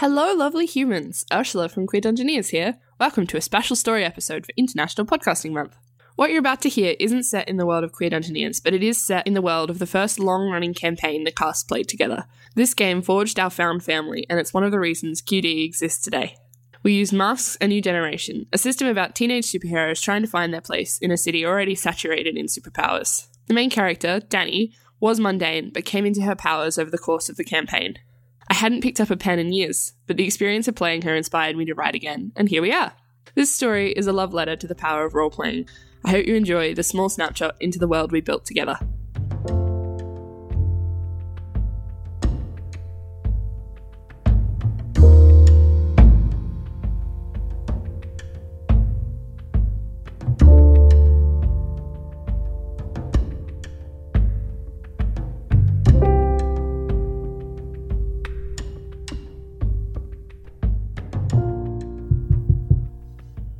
Hello, lovely humans. Ursula from Queer Dungeoneers here. Welcome to a special story episode for International Podcasting Month. What you're about to hear isn't set in the world of Queer Dungeoneers, but it is set in the world of the first long running campaign the cast played together. This game forged our found family, and it's one of the reasons QD exists today. We use Masks, a New Generation, a system about teenage superheroes trying to find their place in a city already saturated in superpowers. The main character, Danny, was mundane, but came into her powers over the course of the campaign. I hadn't picked up a pen in years, but the experience of playing her inspired me to write again, and here we are. This story is a love letter to the power of role playing. I hope you enjoy the small snapshot into the world we built together.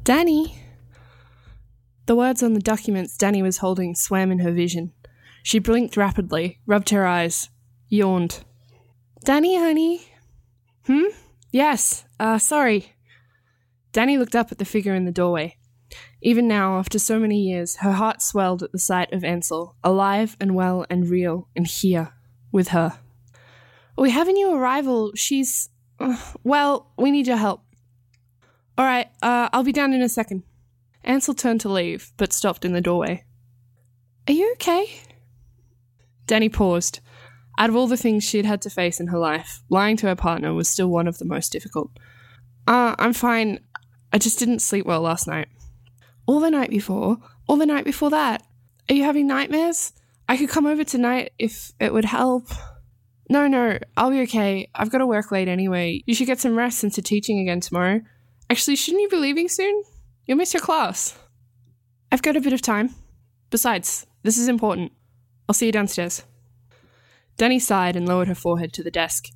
Danny. The words on the documents Danny was holding swam in her vision. She blinked rapidly, rubbed her eyes, yawned. Danny, honey. Hmm? Yes. Uh, sorry. Danny looked up at the figure in the doorway. Even now, after so many years, her heart swelled at the sight of Ansel, alive and well and real, and here, with her. We have a new arrival. She's. Uh, well, we need your help. All right, uh, I'll be down in a second. Ansel turned to leave, but stopped in the doorway. Are you okay? Danny paused. Out of all the things she had had to face in her life, lying to her partner was still one of the most difficult. Uh, I'm fine. I just didn't sleep well last night. All the night before? All the night before that? Are you having nightmares? I could come over tonight if it would help. No, no, I'll be okay. I've got to work late anyway. You should get some rest since you're teaching again tomorrow. Actually, shouldn't you be leaving soon? You'll miss your class. I've got a bit of time. Besides, this is important. I'll see you downstairs. Danny sighed and lowered her forehead to the desk.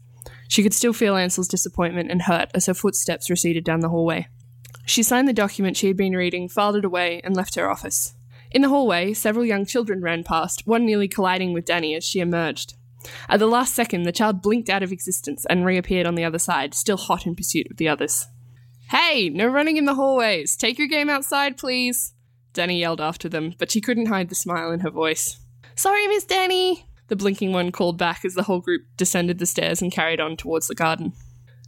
She could still feel Ansel's disappointment and hurt as her footsteps receded down the hallway. She signed the document she had been reading, filed it away, and left her office. In the hallway, several young children ran past, one nearly colliding with Danny as she emerged. At the last second, the child blinked out of existence and reappeared on the other side, still hot in pursuit of the others. Hey, no running in the hallways. Take your game outside, please. Danny yelled after them, but she couldn't hide the smile in her voice. Sorry, Miss Danny, the blinking one called back as the whole group descended the stairs and carried on towards the garden.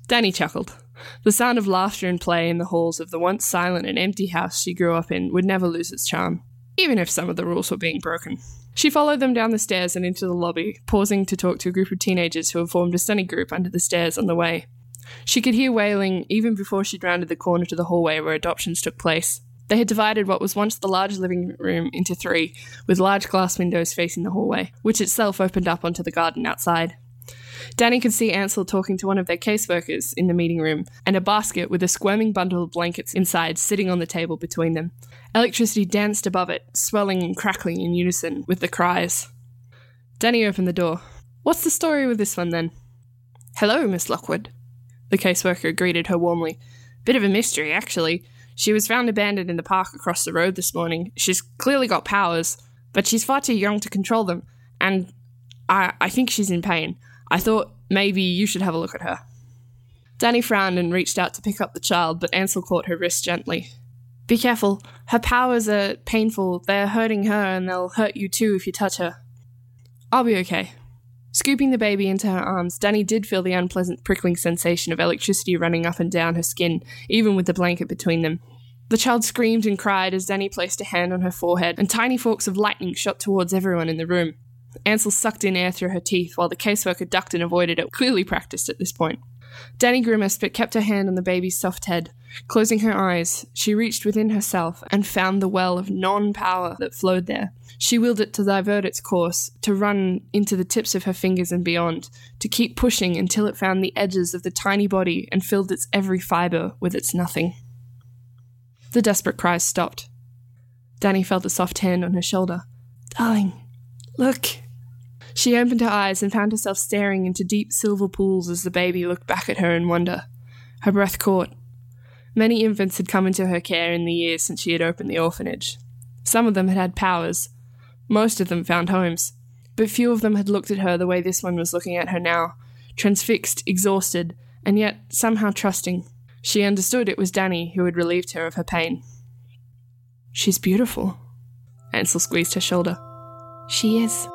Danny chuckled. The sound of laughter and play in the halls of the once silent and empty house she grew up in would never lose its charm, even if some of the rules were being broken. She followed them down the stairs and into the lobby, pausing to talk to a group of teenagers who had formed a study group under the stairs on the way. She could hear wailing even before she'd rounded the corner to the hallway where adoptions took place. They had divided what was once the large living room into three, with large glass windows facing the hallway, which itself opened up onto the garden outside. Danny could see Ansel talking to one of their caseworkers in the meeting room, and a basket with a squirming bundle of blankets inside sitting on the table between them. Electricity danced above it, swelling and crackling in unison with the cries. Danny opened the door. What's the story with this one then? Hello, Miss Lockwood. The caseworker greeted her warmly. Bit of a mystery, actually. She was found abandoned in the park across the road this morning. She's clearly got powers, but she's far too young to control them, and I, I think she's in pain. I thought maybe you should have a look at her. Danny frowned and reached out to pick up the child, but Ansel caught her wrist gently. Be careful. Her powers are painful. They're hurting her, and they'll hurt you too if you touch her. I'll be okay. Scooping the baby into her arms, Danny did feel the unpleasant prickling sensation of electricity running up and down her skin, even with the blanket between them. The child screamed and cried as Danny placed a hand on her forehead, and tiny forks of lightning shot towards everyone in the room. Ansel sucked in air through her teeth while the caseworker ducked and avoided it, clearly practiced at this point. Danny grimaced but kept her hand on the baby's soft head. Closing her eyes, she reached within herself and found the well of non power that flowed there. She willed it to divert its course, to run into the tips of her fingers and beyond, to keep pushing until it found the edges of the tiny body and filled its every fibre with its nothing. The desperate cries stopped. Danny felt a soft hand on her shoulder. Darling, look. She opened her eyes and found herself staring into deep silver pools as the baby looked back at her in wonder. Her breath caught. Many infants had come into her care in the years since she had opened the orphanage. Some of them had had powers. Most of them found homes. But few of them had looked at her the way this one was looking at her now, transfixed, exhausted, and yet somehow trusting. She understood it was Danny who had relieved her of her pain. She's beautiful. Ansel squeezed her shoulder. She is.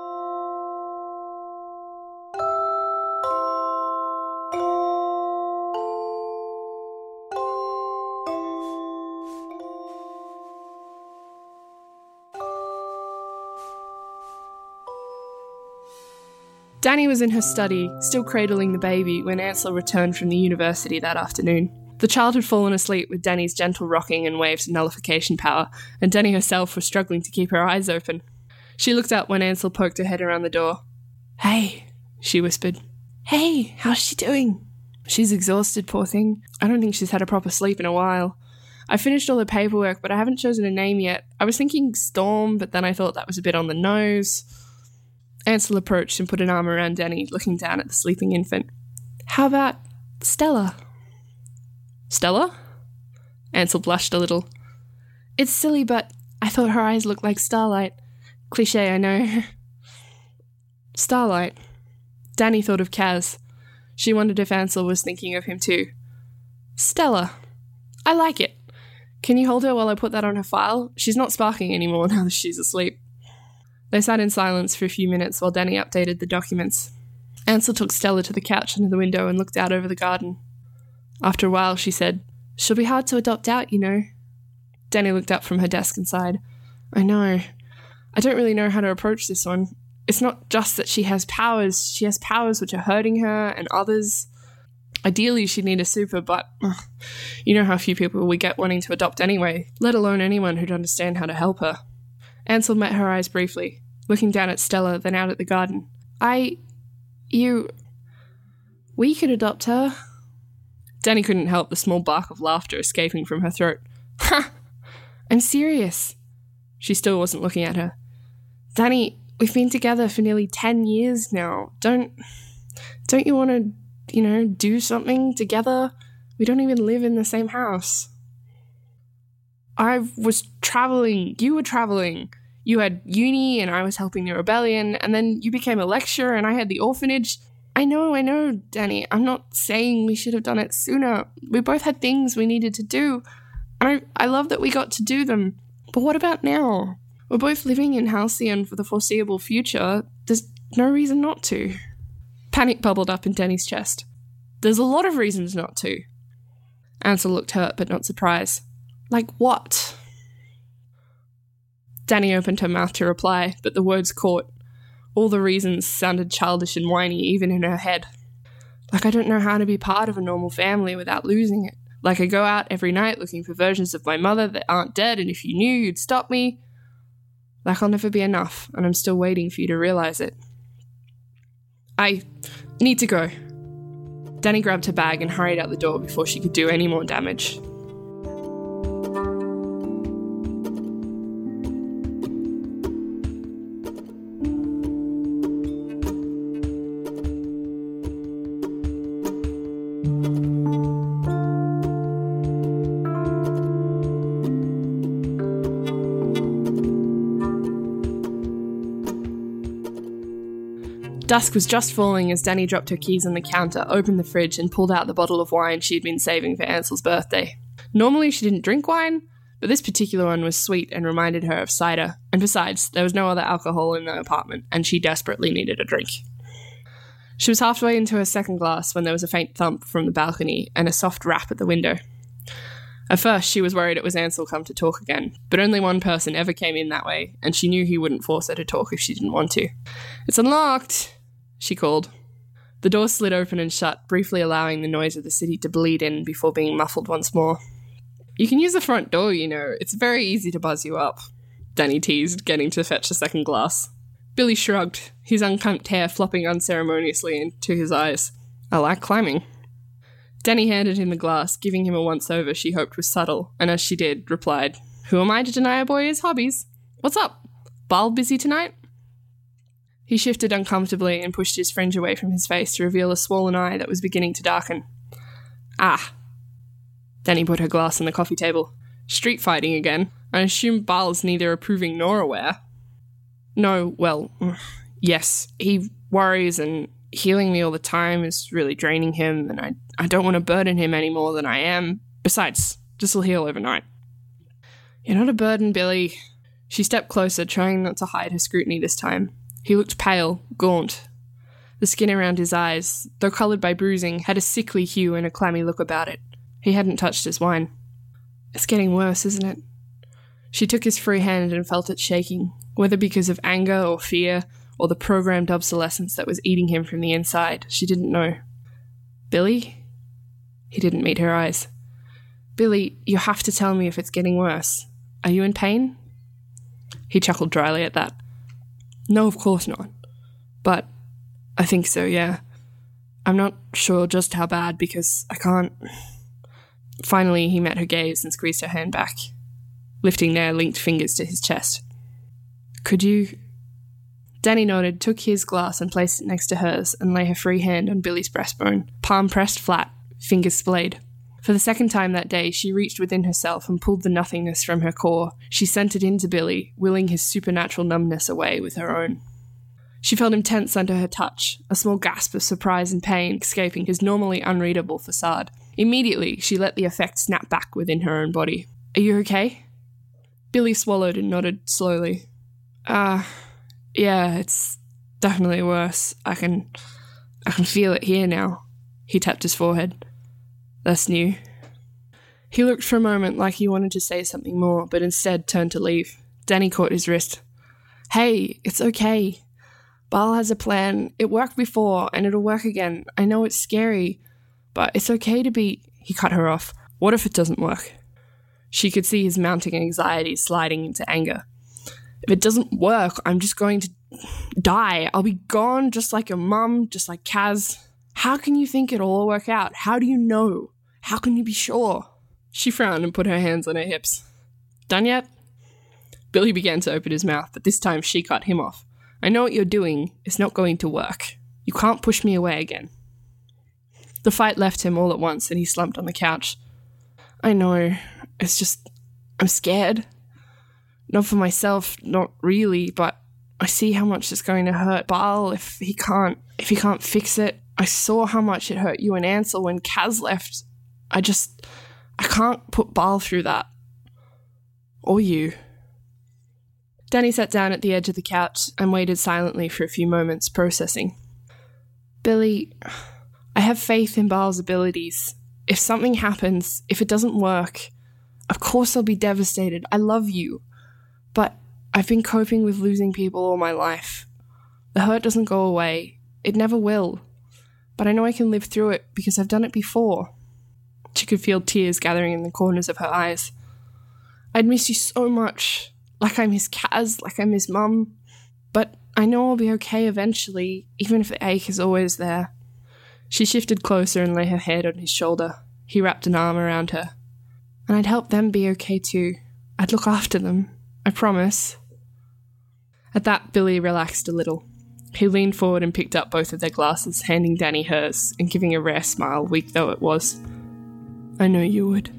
Danny was in her study, still cradling the baby, when Ansel returned from the university that afternoon. The child had fallen asleep with Danny's gentle rocking and waves of nullification power, and Danny herself was struggling to keep her eyes open. She looked up when Ansel poked her head around the door. Hey, she whispered. Hey, how's she doing? She's exhausted, poor thing. I don't think she's had a proper sleep in a while. I finished all the paperwork, but I haven't chosen a name yet. I was thinking Storm, but then I thought that was a bit on the nose. Ansel approached and put an arm around Danny, looking down at the sleeping infant. How about Stella? Stella? Ansel blushed a little. It's silly, but I thought her eyes looked like starlight. Cliche, I know. starlight. Danny thought of Kaz. She wondered if Ansel was thinking of him too. Stella. I like it. Can you hold her while I put that on her file? She's not sparking anymore now that she's asleep. They sat in silence for a few minutes while Danny updated the documents. Ansel took Stella to the couch under the window and looked out over the garden. After a while, she said, She'll be hard to adopt out, you know. Danny looked up from her desk and sighed. I know. I don't really know how to approach this one. It's not just that she has powers, she has powers which are hurting her and others. Ideally, she'd need a super, but you know how few people we get wanting to adopt anyway, let alone anyone who'd understand how to help her. Ansel met her eyes briefly, looking down at Stella, then out at the garden. I. You. We could adopt her. Danny couldn't help the small bark of laughter escaping from her throat. Ha! I'm serious. She still wasn't looking at her. Danny, we've been together for nearly 10 years now. Don't. Don't you want to, you know, do something together? We don't even live in the same house. I was traveling, you were traveling you had uni and I was helping the rebellion, and then you became a lecturer and I had the orphanage. I know, I know, Danny. I'm not saying we should have done it sooner. We both had things we needed to do. And I, I love that we got to do them. But what about now? We're both living in Halcyon for the foreseeable future. There's no reason not to. Panic bubbled up in Danny's chest. There's a lot of reasons not to. Ansel looked hurt but not surprised. Like what? Danny opened her mouth to reply, but the words caught. All the reasons sounded childish and whiny, even in her head. Like I don't know how to be part of a normal family without losing it. Like I go out every night looking for versions of my mother that aren't dead, and if you knew, you'd stop me. Like I'll never be enough, and I'm still waiting for you to realize it. I need to go. Danny grabbed her bag and hurried out the door before she could do any more damage. Dusk was just falling as Danny dropped her keys on the counter, opened the fridge, and pulled out the bottle of wine she had been saving for Ansel's birthday. Normally, she didn't drink wine, but this particular one was sweet and reminded her of cider. And besides, there was no other alcohol in the apartment, and she desperately needed a drink. She was halfway into her second glass when there was a faint thump from the balcony and a soft rap at the window. At first, she was worried it was Ansel come to talk again, but only one person ever came in that way, and she knew he wouldn't force her to talk if she didn't want to. It's unlocked, she called. The door slid open and shut, briefly allowing the noise of the city to bleed in before being muffled once more. You can use the front door, you know. It's very easy to buzz you up. Danny teased, getting to fetch a second glass. Billy shrugged, his unkempt hair flopping unceremoniously into his eyes. I like climbing. Danny handed him the glass, giving him a once over she hoped was subtle, and as she did, replied, Who am I to deny a boy his hobbies? What's up? Baal busy tonight? He shifted uncomfortably and pushed his fringe away from his face to reveal a swollen eye that was beginning to darken. Ah. Then he put her glass on the coffee table. Street fighting again. I assume Baal's neither approving nor aware. No, well, yes, he worries and healing me all the time is really draining him, and I, I don't want to burden him any more than I am. Besides, this will heal overnight. You're not a burden, Billy. She stepped closer, trying not to hide her scrutiny this time. He looked pale, gaunt. The skin around his eyes, though coloured by bruising, had a sickly hue and a clammy look about it. He hadn't touched his wine. It's getting worse, isn't it? She took his free hand and felt it shaking, whether because of anger or fear, or the programmed obsolescence that was eating him from the inside, she didn't know. Billy? He didn't meet her eyes. Billy, you have to tell me if it's getting worse. Are you in pain? He chuckled dryly at that. No, of course not. But I think so, yeah. I'm not sure just how bad because I can't. Finally, he met her gaze and squeezed her hand back, lifting their linked fingers to his chest. Could you Danny nodded, took his glass and placed it next to hers, and lay her free hand on Billy's breastbone, palm pressed flat, fingers splayed. For the second time that day, she reached within herself and pulled the nothingness from her core. She sent it into Billy, willing his supernatural numbness away with her own. She felt him tense under her touch, a small gasp of surprise and pain escaping his normally unreadable facade. Immediately, she let the effect snap back within her own body. Are you okay? Billy swallowed and nodded slowly. Ah, uh, yeah, it's definitely worse. I can I can feel it here now. He tapped his forehead. That's new. He looked for a moment like he wanted to say something more, but instead turned to leave. Danny caught his wrist. Hey, it's okay. Baal has a plan. It worked before, and it'll work again. I know it's scary, but it's okay to be. He cut her off. What if it doesn't work? She could see his mounting anxiety sliding into anger. If it doesn't work, I'm just going to die. I'll be gone just like your mum, just like Kaz. How can you think it'll all work out? How do you know? How can you be sure? She frowned and put her hands on her hips. Done yet? Billy began to open his mouth, but this time she cut him off. I know what you're doing. It's not going to work. You can't push me away again. The fight left him all at once and he slumped on the couch. I know. It's just. I'm scared. Not for myself, not really, but I see how much it's going to hurt Baal if he can't if he can't fix it. I saw how much it hurt you and Ansel when Kaz left. I just I can't put Baal through that. Or you. Danny sat down at the edge of the couch and waited silently for a few moments, processing. Billy, I have faith in Baal's abilities. If something happens, if it doesn't work, of course I'll be devastated. I love you. But I've been coping with losing people all my life. The hurt doesn't go away. It never will. But I know I can live through it because I've done it before. She could feel tears gathering in the corners of her eyes. I'd miss you so much. Like I miss Kaz, like I miss Mum. But I know I'll be okay eventually, even if the ache is always there. She shifted closer and lay her head on his shoulder. He wrapped an arm around her. And I'd help them be okay too. I'd look after them. I promise. At that, Billy relaxed a little. He leaned forward and picked up both of their glasses, handing Danny hers and giving a rare smile, weak though it was. I know you would.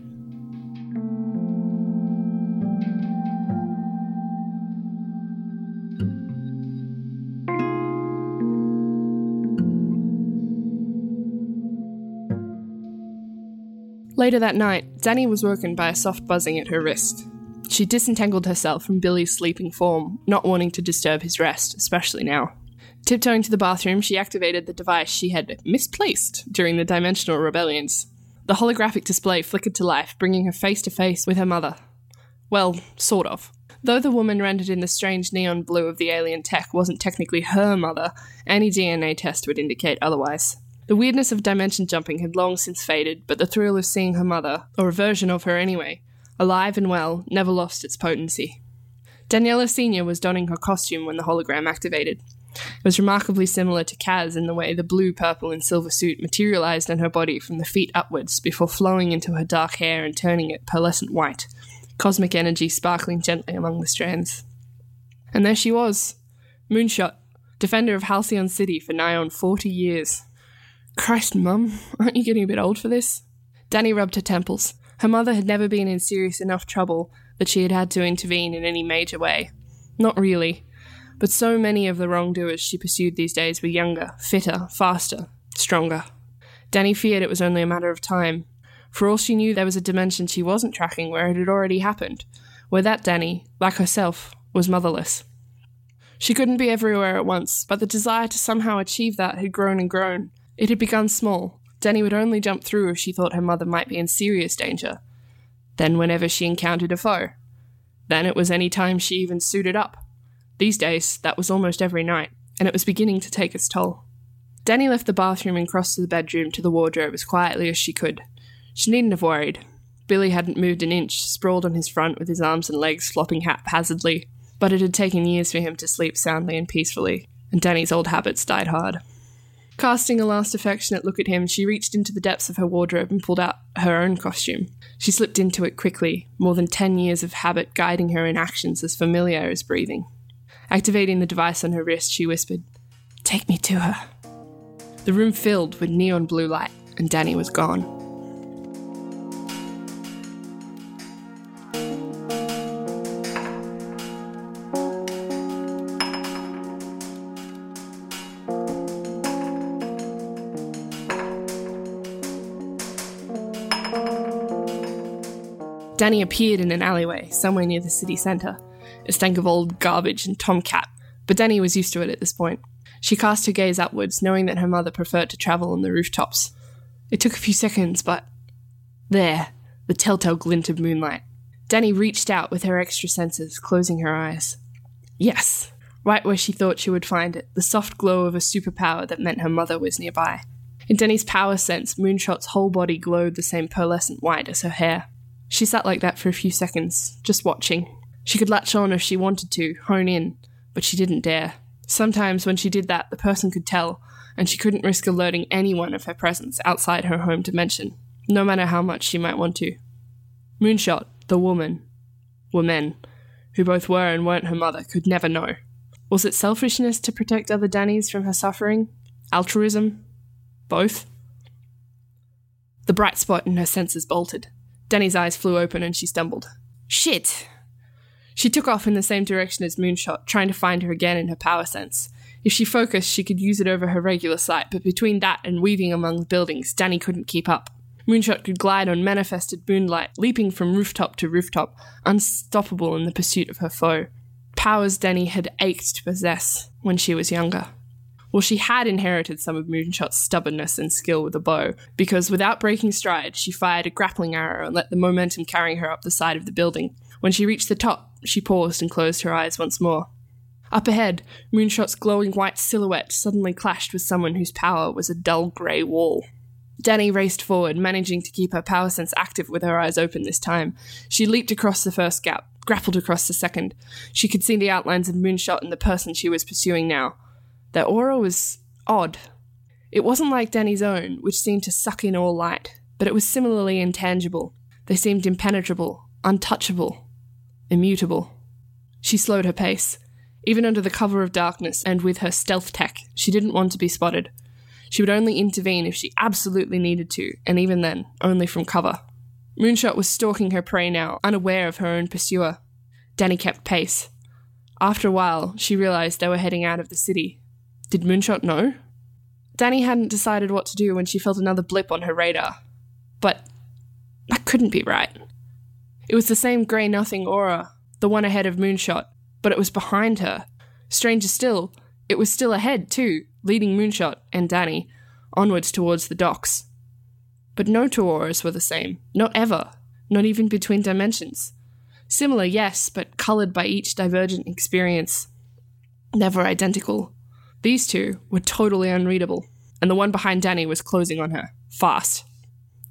Later that night, Danny was woken by a soft buzzing at her wrist. She disentangled herself from Billy's sleeping form, not wanting to disturb his rest, especially now. Tiptoeing to the bathroom, she activated the device she had misplaced during the dimensional rebellions. The holographic display flickered to life, bringing her face to face with her mother. Well, sort of. Though the woman rendered in the strange neon blue of the alien tech wasn't technically her mother, any DNA test would indicate otherwise. The weirdness of dimension jumping had long since faded, but the thrill of seeing her mother, or a version of her anyway, alive and well, never lost its potency. Daniela Sr. was donning her costume when the hologram activated. It was remarkably similar to Kaz in the way the blue, purple, and silver suit materialized on her body from the feet upwards before flowing into her dark hair and turning it pearlescent white, cosmic energy sparkling gently among the strands. And there she was, Moonshot, defender of Halcyon City for nigh on 40 years. Christ, Mum, aren't you getting a bit old for this? Danny rubbed her temples. Her mother had never been in serious enough trouble that she had had to intervene in any major way. Not really. But so many of the wrongdoers she pursued these days were younger, fitter, faster, stronger. Danny feared it was only a matter of time. For all she knew, there was a dimension she wasn't tracking where it had already happened, where that Danny, like herself, was motherless. She couldn't be everywhere at once, but the desire to somehow achieve that had grown and grown. It had begun small. Danny would only jump through if she thought her mother might be in serious danger. Then, whenever she encountered a foe. Then it was any time she even suited up. These days, that was almost every night, and it was beginning to take its toll. Danny left the bathroom and crossed to the bedroom to the wardrobe as quietly as she could. She needn't have worried. Billy hadn't moved an inch, sprawled on his front with his arms and legs flopping haphazardly, but it had taken years for him to sleep soundly and peacefully, and Danny's old habits died hard. Casting a last affectionate look at him, she reached into the depths of her wardrobe and pulled out her own costume. She slipped into it quickly, more than ten years of habit guiding her in actions as familiar as breathing. Activating the device on her wrist, she whispered, Take me to her. The room filled with neon blue light, and Danny was gone. Danny appeared in an alleyway somewhere near the city centre. It stank of old garbage and tomcat, but Danny was used to it at this point. She cast her gaze upwards, knowing that her mother preferred to travel on the rooftops. It took a few seconds, but. There, the telltale glint of moonlight. Danny reached out with her extra senses, closing her eyes. Yes, right where she thought she would find it, the soft glow of a superpower that meant her mother was nearby. In Denny's power sense, Moonshot's whole body glowed the same pearlescent white as her hair. She sat like that for a few seconds, just watching. She could latch on if she wanted to, hone in, but she didn't dare. Sometimes when she did that, the person could tell, and she couldn't risk alerting anyone of her presence outside her home dimension, no matter how much she might want to. Moonshot, the woman, were men, who both were and weren't her mother, could never know. Was it selfishness to protect other Dannys from her suffering? Altruism? Both? The bright spot in her senses bolted. Danny's eyes flew open and she stumbled. Shit! She took off in the same direction as Moonshot, trying to find her again in her power sense. If she focused, she could use it over her regular sight, but between that and weaving among the buildings, Danny couldn't keep up. Moonshot could glide on manifested moonlight, leaping from rooftop to rooftop, unstoppable in the pursuit of her foe. Powers Danny had ached to possess when she was younger. Well, she had inherited some of Moonshot's stubbornness and skill with a bow, because without breaking stride, she fired a grappling arrow and let the momentum carry her up the side of the building. When she reached the top, she paused and closed her eyes once more. Up ahead, Moonshot's glowing white silhouette suddenly clashed with someone whose power was a dull grey wall. Danny raced forward, managing to keep her power sense active with her eyes open this time. She leaped across the first gap, grappled across the second. She could see the outlines of Moonshot and the person she was pursuing now. Their aura was odd. It wasn't like Danny's own, which seemed to suck in all light, but it was similarly intangible. They seemed impenetrable, untouchable, immutable. She slowed her pace. Even under the cover of darkness and with her stealth tech, she didn't want to be spotted. She would only intervene if she absolutely needed to, and even then, only from cover. Moonshot was stalking her prey now, unaware of her own pursuer. Danny kept pace. After a while, she realized they were heading out of the city, did Moonshot know? Danny hadn't decided what to do when she felt another blip on her radar. But that couldn't be right. It was the same grey nothing aura, the one ahead of Moonshot, but it was behind her. Stranger still, it was still ahead, too, leading Moonshot and Danny onwards towards the docks. But no two auras were the same, not ever, not even between dimensions. Similar, yes, but coloured by each divergent experience. Never identical. These two were totally unreadable, and the one behind Danny was closing on her, fast.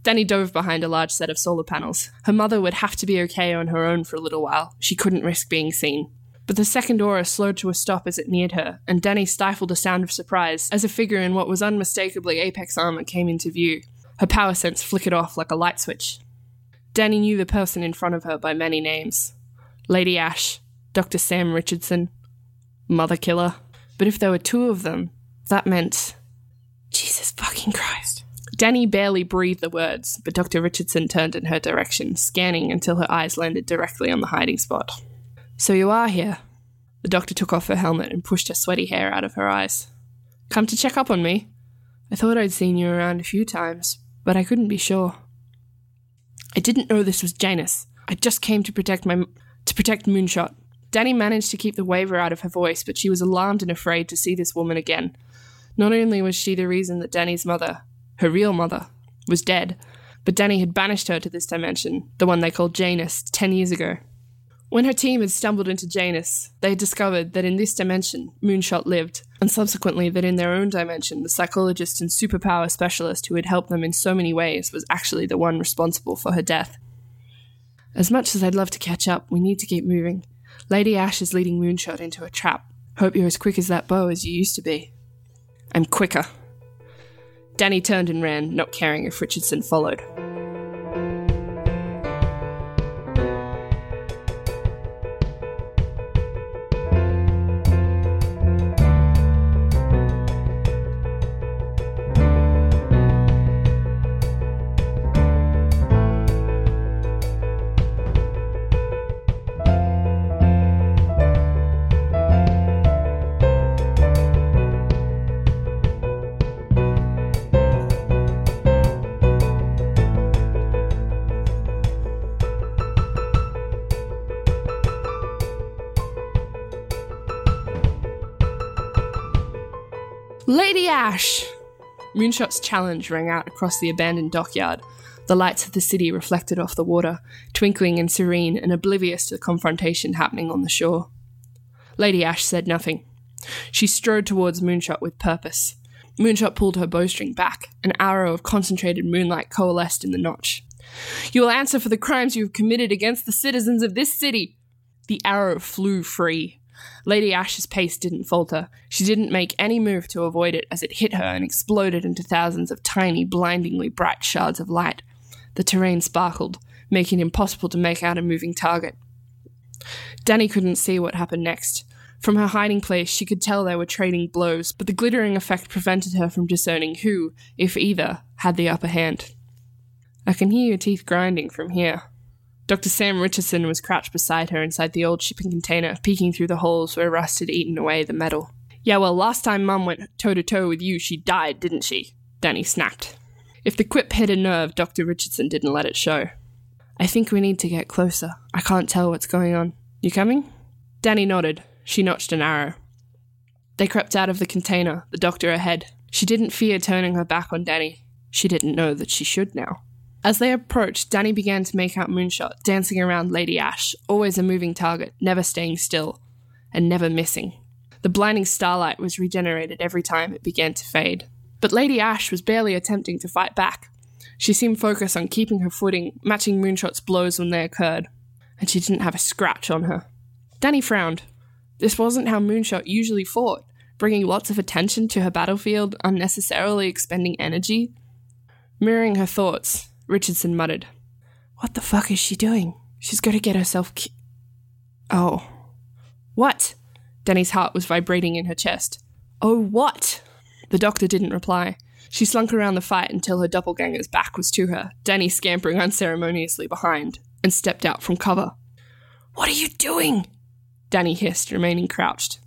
Danny dove behind a large set of solar panels. Her mother would have to be okay on her own for a little while. She couldn't risk being seen. But the second aura slowed to a stop as it neared her, and Danny stifled a sound of surprise as a figure in what was unmistakably Apex armor came into view. Her power sense flickered off like a light switch. Danny knew the person in front of her by many names Lady Ash, Dr. Sam Richardson, Mother Killer. But if there were two of them, that meant. Jesus fucking Christ. Danny barely breathed the words, but Dr. Richardson turned in her direction, scanning until her eyes landed directly on the hiding spot. So you are here. The doctor took off her helmet and pushed her sweaty hair out of her eyes. Come to check up on me? I thought I'd seen you around a few times, but I couldn't be sure. I didn't know this was Janus. I just came to protect my to protect Moonshot. Danny managed to keep the waver out of her voice, but she was alarmed and afraid to see this woman again. Not only was she the reason that Danny's mother, her real mother, was dead, but Danny had banished her to this dimension, the one they called Janus, ten years ago. When her team had stumbled into Janus, they had discovered that in this dimension, Moonshot lived, and subsequently that in their own dimension, the psychologist and superpower specialist who had helped them in so many ways was actually the one responsible for her death. As much as I'd love to catch up, we need to keep moving. Lady Ash is leading Moonshot into a trap. Hope you're as quick as that bow as you used to be. I'm quicker. Danny turned and ran, not caring if Richardson followed. Lady Ash! Moonshot's challenge rang out across the abandoned dockyard, the lights of the city reflected off the water, twinkling and serene and oblivious to the confrontation happening on the shore. Lady Ash said nothing. She strode towards Moonshot with purpose. Moonshot pulled her bowstring back. An arrow of concentrated moonlight coalesced in the notch. You will answer for the crimes you have committed against the citizens of this city. The arrow flew free, Lady Ash's pace didn't falter. She didn't make any move to avoid it as it hit her and exploded into thousands of tiny, blindingly bright shards of light. The terrain sparkled, making it impossible to make out a moving target. Danny couldn't see what happened next. From her hiding place, she could tell they were trading blows, but the glittering effect prevented her from discerning who, if either, had the upper hand. I can hear your teeth grinding from here, Dr. Sam Richardson was crouched beside her inside the old shipping container, peeking through the holes where rust had eaten away the metal. Yeah, well, last time Mum went toe to toe with you, she died, didn't she? Danny snapped. If the quip hit a nerve, Dr. Richardson didn't let it show. I think we need to get closer. I can't tell what's going on. You coming? Danny nodded. She notched an arrow. They crept out of the container, the doctor ahead. She didn't fear turning her back on Danny. She didn't know that she should now. As they approached, Danny began to make out Moonshot, dancing around Lady Ash, always a moving target, never staying still, and never missing. The blinding starlight was regenerated every time it began to fade. But Lady Ash was barely attempting to fight back. She seemed focused on keeping her footing, matching Moonshot's blows when they occurred, and she didn't have a scratch on her. Danny frowned. This wasn't how Moonshot usually fought, bringing lots of attention to her battlefield, unnecessarily expending energy. Mirroring her thoughts, Richardson muttered. What the fuck is she doing? She's going to get herself ki- Oh. What? Danny's heart was vibrating in her chest. Oh, what? The doctor didn't reply. She slunk around the fight until her doppelganger's back was to her, Danny scampering unceremoniously behind, and stepped out from cover. What are you doing? Danny hissed, remaining crouched.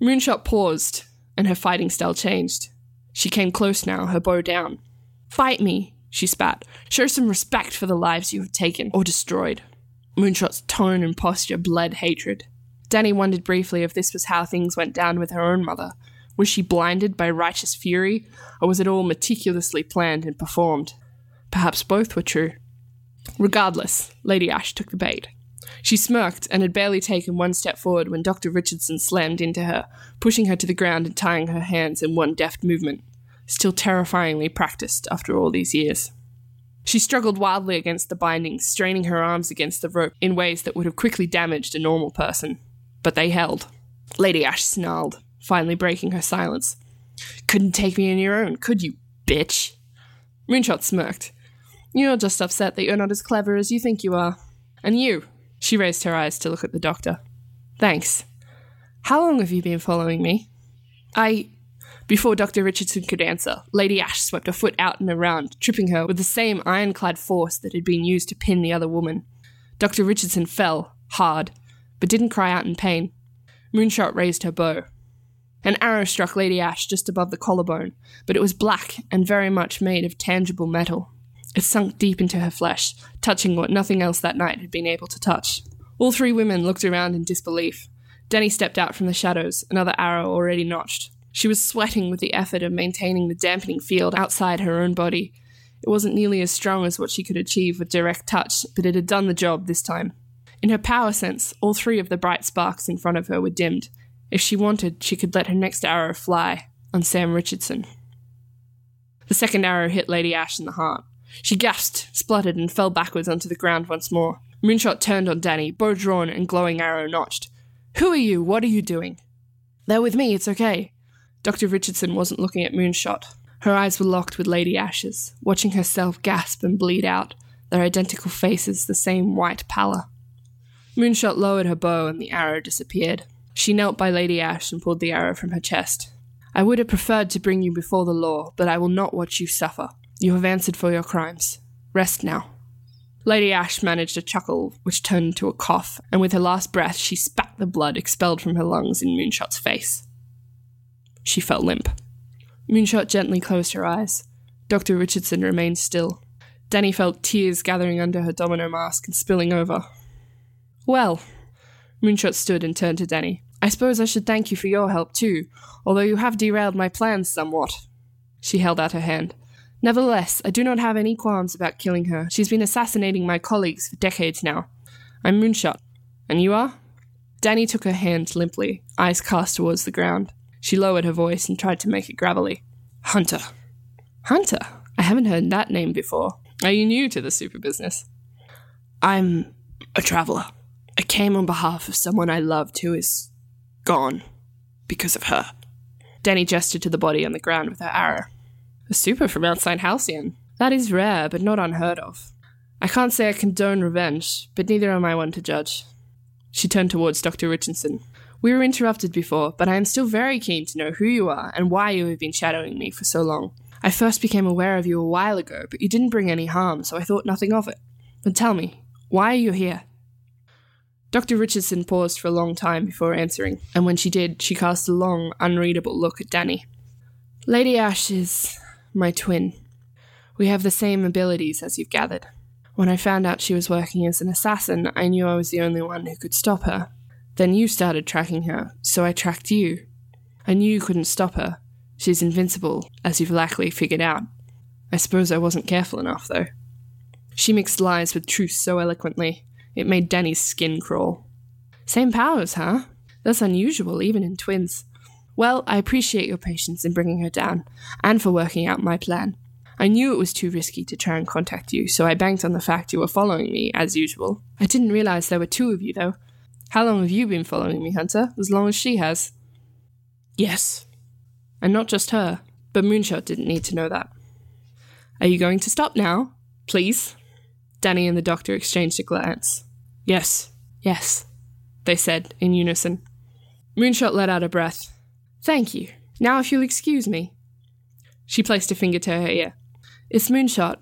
Moonshot paused, and her fighting style changed. She came close now, her bow down. Fight me, she spat. Show some respect for the lives you have taken or destroyed. Moonshot's tone and posture bled hatred. Danny wondered briefly if this was how things went down with her own mother. Was she blinded by righteous fury, or was it all meticulously planned and performed? Perhaps both were true. Regardless, Lady Ash took the bait. She smirked and had barely taken one step forward when Dr. Richardson slammed into her, pushing her to the ground and tying her hands in one deft movement still terrifyingly practiced after all these years. She struggled wildly against the bindings, straining her arms against the rope in ways that would have quickly damaged a normal person. But they held. Lady Ash snarled, finally breaking her silence. Couldn't take me on your own, could you, bitch? Moonshot smirked. You're just upset that you're not as clever as you think you are. And you? She raised her eyes to look at the doctor. Thanks. How long have you been following me? I. Before Dr. Richardson could answer, Lady Ash swept a foot out and around, tripping her with the same ironclad force that had been used to pin the other woman. Dr. Richardson fell, hard, but didn't cry out in pain. Moonshot raised her bow. An arrow struck Lady Ash just above the collarbone, but it was black and very much made of tangible metal. It sunk deep into her flesh, touching what nothing else that night had been able to touch. All three women looked around in disbelief. Denny stepped out from the shadows, another arrow already notched. She was sweating with the effort of maintaining the dampening field outside her own body. It wasn't nearly as strong as what she could achieve with direct touch, but it had done the job this time. In her power sense, all three of the bright sparks in front of her were dimmed. If she wanted, she could let her next arrow fly on Sam Richardson. The second arrow hit Lady Ash in the heart. She gasped, spluttered, and fell backwards onto the ground once more. Moonshot turned on Danny, bow drawn and glowing arrow notched. Who are you? What are you doing? They're with me, it's okay. Dr. Richardson wasn't looking at Moonshot. Her eyes were locked with Lady Ash's, watching herself gasp and bleed out, their identical faces the same white pallor. Moonshot lowered her bow and the arrow disappeared. She knelt by Lady Ash and pulled the arrow from her chest. I would have preferred to bring you before the law, but I will not watch you suffer. You have answered for your crimes. Rest now. Lady Ash managed a chuckle, which turned into a cough, and with her last breath, she spat the blood expelled from her lungs in Moonshot's face. She fell limp. Moonshot gently closed her eyes. Dr. Richardson remained still. Danny felt tears gathering under her domino mask and spilling over. Well, Moonshot stood and turned to Danny. I suppose I should thank you for your help too, although you have derailed my plans somewhat. She held out her hand. Nevertheless, I do not have any qualms about killing her. She's been assassinating my colleagues for decades now. I'm Moonshot. And you are? Danny took her hand limply, eyes cast towards the ground. She lowered her voice and tried to make it gravelly. Hunter. Hunter? I haven't heard that name before. Are you new to the super business? I'm a traveler. I came on behalf of someone I loved who is gone because of her. Danny gestured to the body on the ground with her arrow. A super from outside Halcyon. That is rare, but not unheard of. I can't say I condone revenge, but neither am I one to judge. She turned towards Dr. Richardson. We were interrupted before, but I am still very keen to know who you are and why you have been shadowing me for so long. I first became aware of you a while ago, but you didn't bring any harm, so I thought nothing of it. But tell me, why are you here? Dr. Richardson paused for a long time before answering, and when she did, she cast a long, unreadable look at Danny. Lady Ash is my twin. We have the same abilities, as you've gathered. When I found out she was working as an assassin, I knew I was the only one who could stop her. Then you started tracking her, so I tracked you. I knew you couldn't stop her. She's invincible, as you've likely figured out. I suppose I wasn't careful enough, though. She mixed lies with truth so eloquently, it made Danny's skin crawl. Same powers, huh? That's unusual, even in twins. Well, I appreciate your patience in bringing her down, and for working out my plan. I knew it was too risky to try and contact you, so I banked on the fact you were following me, as usual. I didn't realize there were two of you, though. How long have you been following me, Hunter? As long as she has. Yes. And not just her, but Moonshot didn't need to know that. Are you going to stop now? Please? Danny and the doctor exchanged a glance. Yes, yes, they said in unison. Moonshot let out a breath. Thank you. Now, if you'll excuse me. She placed a finger to her ear. It's Moonshot.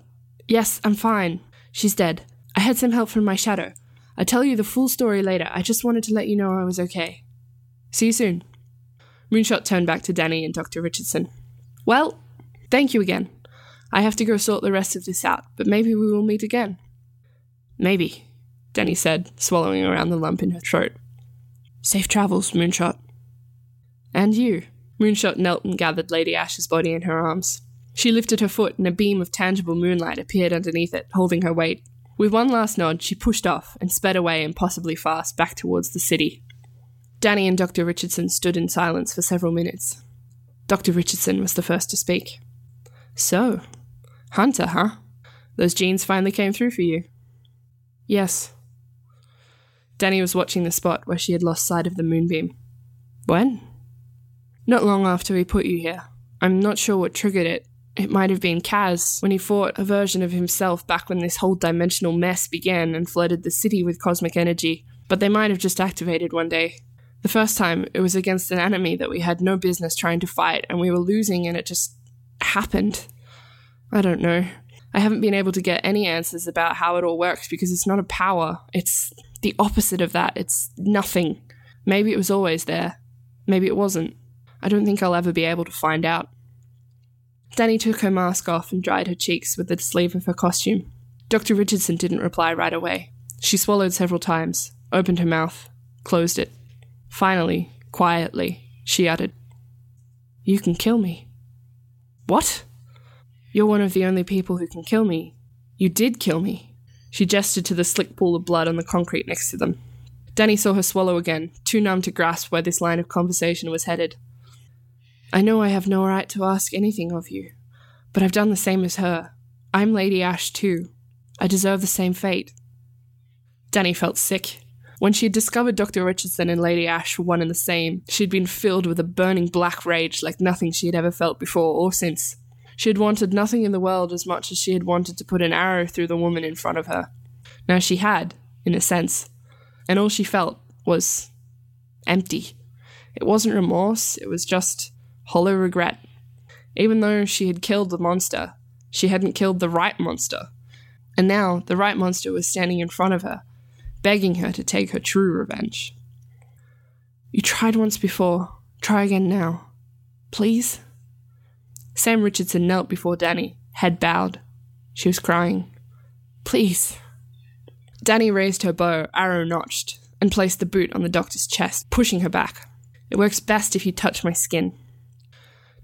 Yes, I'm fine. She's dead. I had some help from my shadow. I'll tell you the full story later. I just wanted to let you know I was okay. See you soon. Moonshot turned back to Danny and Dr. Richardson. Well, thank you again. I have to go sort the rest of this out, but maybe we will meet again. Maybe, Danny said, swallowing around the lump in her throat. Safe travels, Moonshot. And you. Moonshot knelt and gathered Lady Ash's body in her arms. She lifted her foot, and a beam of tangible moonlight appeared underneath it, holding her weight. With one last nod, she pushed off and sped away impossibly fast back towards the city. Danny and Dr. Richardson stood in silence for several minutes. Dr. Richardson was the first to speak. So, Hunter, huh? Those genes finally came through for you. Yes. Danny was watching the spot where she had lost sight of the moonbeam. When? Not long after we put you here. I'm not sure what triggered it. It might have been Kaz when he fought a version of himself back when this whole dimensional mess began and flooded the city with cosmic energy, but they might have just activated one day. The first time, it was against an enemy that we had no business trying to fight, and we were losing, and it just happened. I don't know. I haven't been able to get any answers about how it all works because it's not a power. It's the opposite of that. It's nothing. Maybe it was always there. Maybe it wasn't. I don't think I'll ever be able to find out. Danny took her mask off and dried her cheeks with the sleeve of her costume. Dr. Richardson didn't reply right away. She swallowed several times, opened her mouth, closed it. Finally, quietly, she uttered, You can kill me. What? You're one of the only people who can kill me. You did kill me. She gestured to the slick pool of blood on the concrete next to them. Danny saw her swallow again, too numb to grasp where this line of conversation was headed. I know I have no right to ask anything of you, but I've done the same as her. I'm Lady Ash, too. I deserve the same fate. Danny felt sick. When she had discovered Dr. Richardson and Lady Ash were one and the same, she had been filled with a burning black rage like nothing she had ever felt before or since. She had wanted nothing in the world as much as she had wanted to put an arrow through the woman in front of her. Now she had, in a sense, and all she felt was empty. It wasn't remorse, it was just hollow regret. Even though she had killed the monster, she hadn't killed the right monster. And now the right monster was standing in front of her, begging her to take her true revenge. You tried once before, try again now. Please? Sam Richardson knelt before Danny, head bowed. She was crying. Please. Danny raised her bow, arrow notched, and placed the boot on the doctor's chest, pushing her back. It works best if you touch my skin.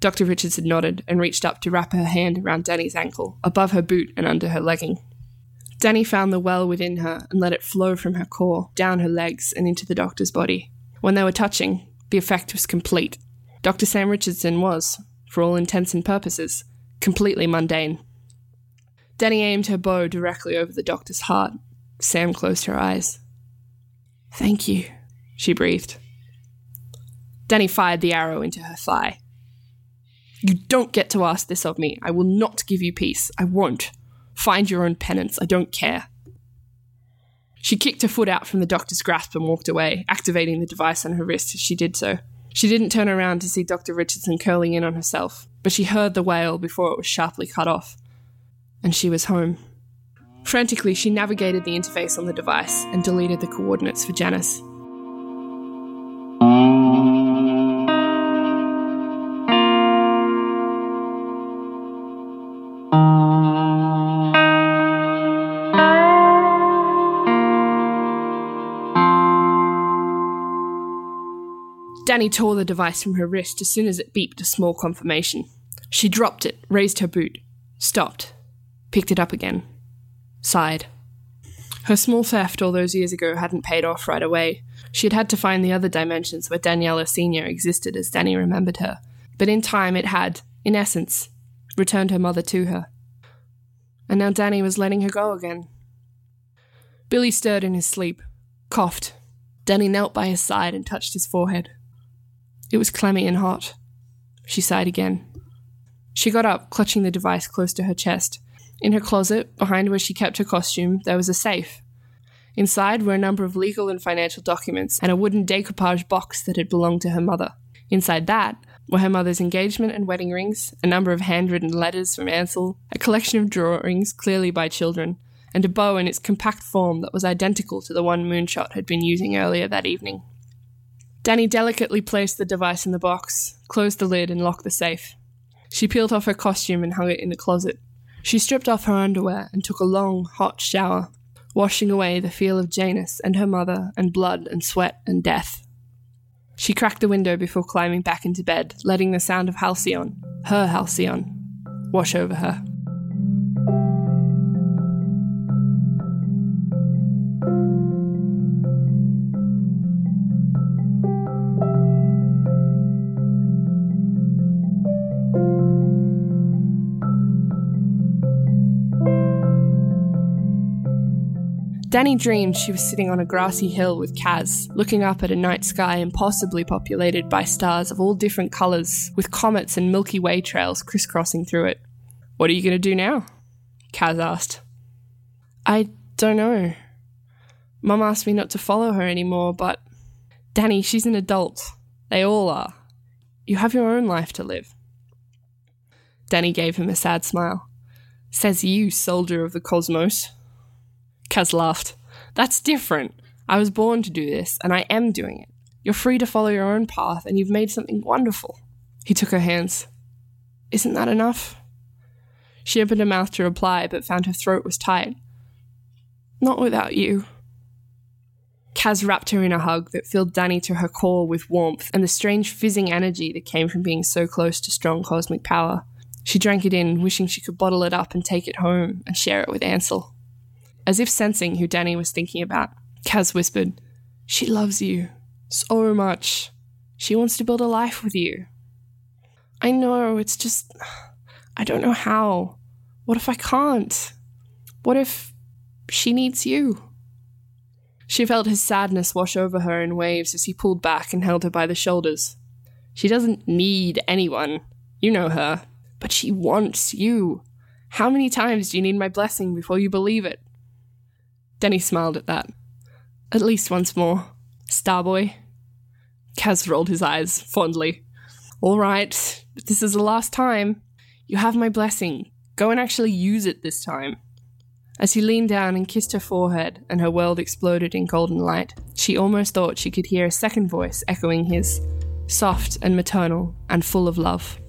Dr. Richardson nodded and reached up to wrap her hand around Danny's ankle, above her boot and under her legging. Danny found the well within her and let it flow from her core, down her legs, and into the doctor's body. When they were touching, the effect was complete. Dr. Sam Richardson was, for all intents and purposes, completely mundane. Danny aimed her bow directly over the doctor's heart. Sam closed her eyes. Thank you, she breathed. Danny fired the arrow into her thigh. You don't get to ask this of me. I will not give you peace. I won't. Find your own penance. I don't care. She kicked her foot out from the doctor's grasp and walked away, activating the device on her wrist as she did so. She didn't turn around to see Dr. Richardson curling in on herself, but she heard the wail before it was sharply cut off. And she was home. Frantically, she navigated the interface on the device and deleted the coordinates for Janus. Danny tore the device from her wrist as soon as it beeped a small confirmation. She dropped it, raised her boot, stopped, picked it up again, sighed. Her small theft all those years ago hadn't paid off right away. She had had to find the other dimensions where Daniela Sr. existed as Danny remembered her. But in time, it had, in essence, returned her mother to her. And now Danny was letting her go again. Billy stirred in his sleep, coughed. Danny knelt by his side and touched his forehead. It was clammy and hot. She sighed again. She got up, clutching the device close to her chest. In her closet, behind where she kept her costume, there was a safe. Inside were a number of legal and financial documents and a wooden decoupage box that had belonged to her mother. Inside that were her mother's engagement and wedding rings, a number of handwritten letters from Ansel, a collection of drawings clearly by children, and a bow in its compact form that was identical to the one Moonshot had been using earlier that evening. Danny delicately placed the device in the box, closed the lid, and locked the safe. She peeled off her costume and hung it in the closet. She stripped off her underwear and took a long, hot shower, washing away the feel of Janus and her mother, and blood and sweat and death. She cracked the window before climbing back into bed, letting the sound of Halcyon, her Halcyon, wash over her. Danny dreamed she was sitting on a grassy hill with Kaz, looking up at a night sky impossibly populated by stars of all different colours, with comets and Milky Way trails crisscrossing through it. What are you going to do now? Kaz asked. I don't know. Mum asked me not to follow her anymore, but Danny, she's an adult. They all are. You have your own life to live. Danny gave him a sad smile. Says you, soldier of the cosmos. Kaz laughed. That's different. I was born to do this, and I am doing it. You're free to follow your own path, and you've made something wonderful. He took her hands. Isn't that enough? She opened her mouth to reply, but found her throat was tight. Not without you. Kaz wrapped her in a hug that filled Danny to her core with warmth and the strange fizzing energy that came from being so close to strong cosmic power. She drank it in, wishing she could bottle it up and take it home and share it with Ansel. As if sensing who Danny was thinking about, Kaz whispered, She loves you so much. She wants to build a life with you. I know, it's just. I don't know how. What if I can't? What if she needs you? She felt his sadness wash over her in waves as he pulled back and held her by the shoulders. She doesn't need anyone. You know her. But she wants you. How many times do you need my blessing before you believe it? Denny smiled at that. At least once more. Starboy. Kaz rolled his eyes fondly. All right, but this is the last time. You have my blessing. Go and actually use it this time. As he leaned down and kissed her forehead and her world exploded in golden light, she almost thought she could hear a second voice echoing his, soft and maternal and full of love.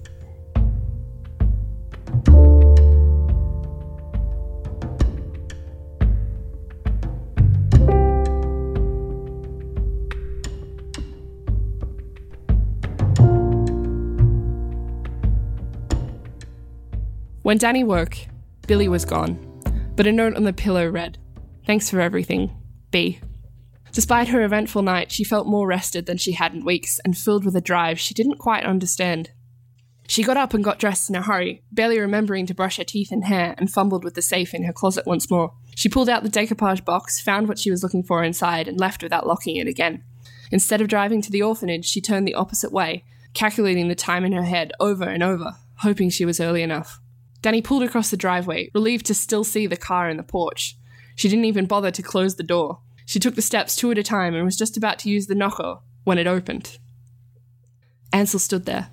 When Danny woke, Billy was gone, but a note on the pillow read, Thanks for everything, B. Despite her eventful night, she felt more rested than she had in weeks and filled with a drive she didn't quite understand. She got up and got dressed in a hurry, barely remembering to brush her teeth and hair, and fumbled with the safe in her closet once more. She pulled out the decoupage box, found what she was looking for inside, and left without locking it again. Instead of driving to the orphanage, she turned the opposite way, calculating the time in her head over and over, hoping she was early enough. Danny pulled across the driveway, relieved to still see the car in the porch. She didn't even bother to close the door. She took the steps two at a time and was just about to use the knocker when it opened. Ansel stood there,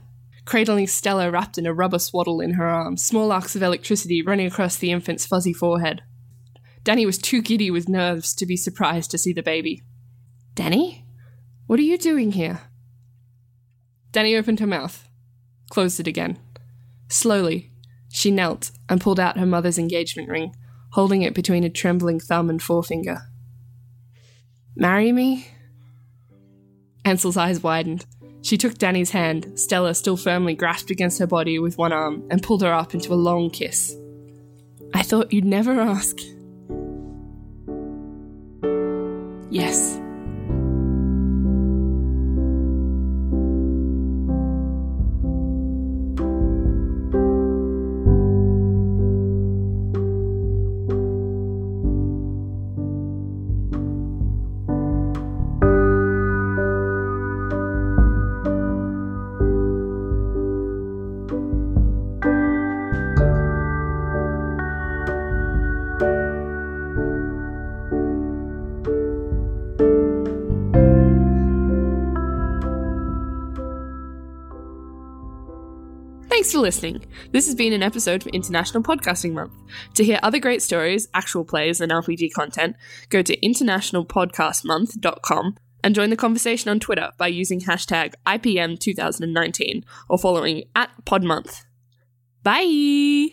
cradling Stella wrapped in a rubber swaddle in her arms, small arcs of electricity running across the infant's fuzzy forehead. Danny was too giddy with nerves to be surprised to see the baby. Danny? What are you doing here? Danny opened her mouth, closed it again. Slowly, she knelt and pulled out her mother's engagement ring, holding it between a trembling thumb and forefinger. Marry me? Ansel's eyes widened. She took Danny's hand, Stella still firmly grasped against her body with one arm, and pulled her up into a long kiss. I thought you'd never ask. Yes. Listening. This has been an episode for International Podcasting Month. To hear other great stories, actual plays, and RPG content, go to internationalpodcastmonth.com and join the conversation on Twitter by using hashtag IPM2019 or following at PodMonth. Bye!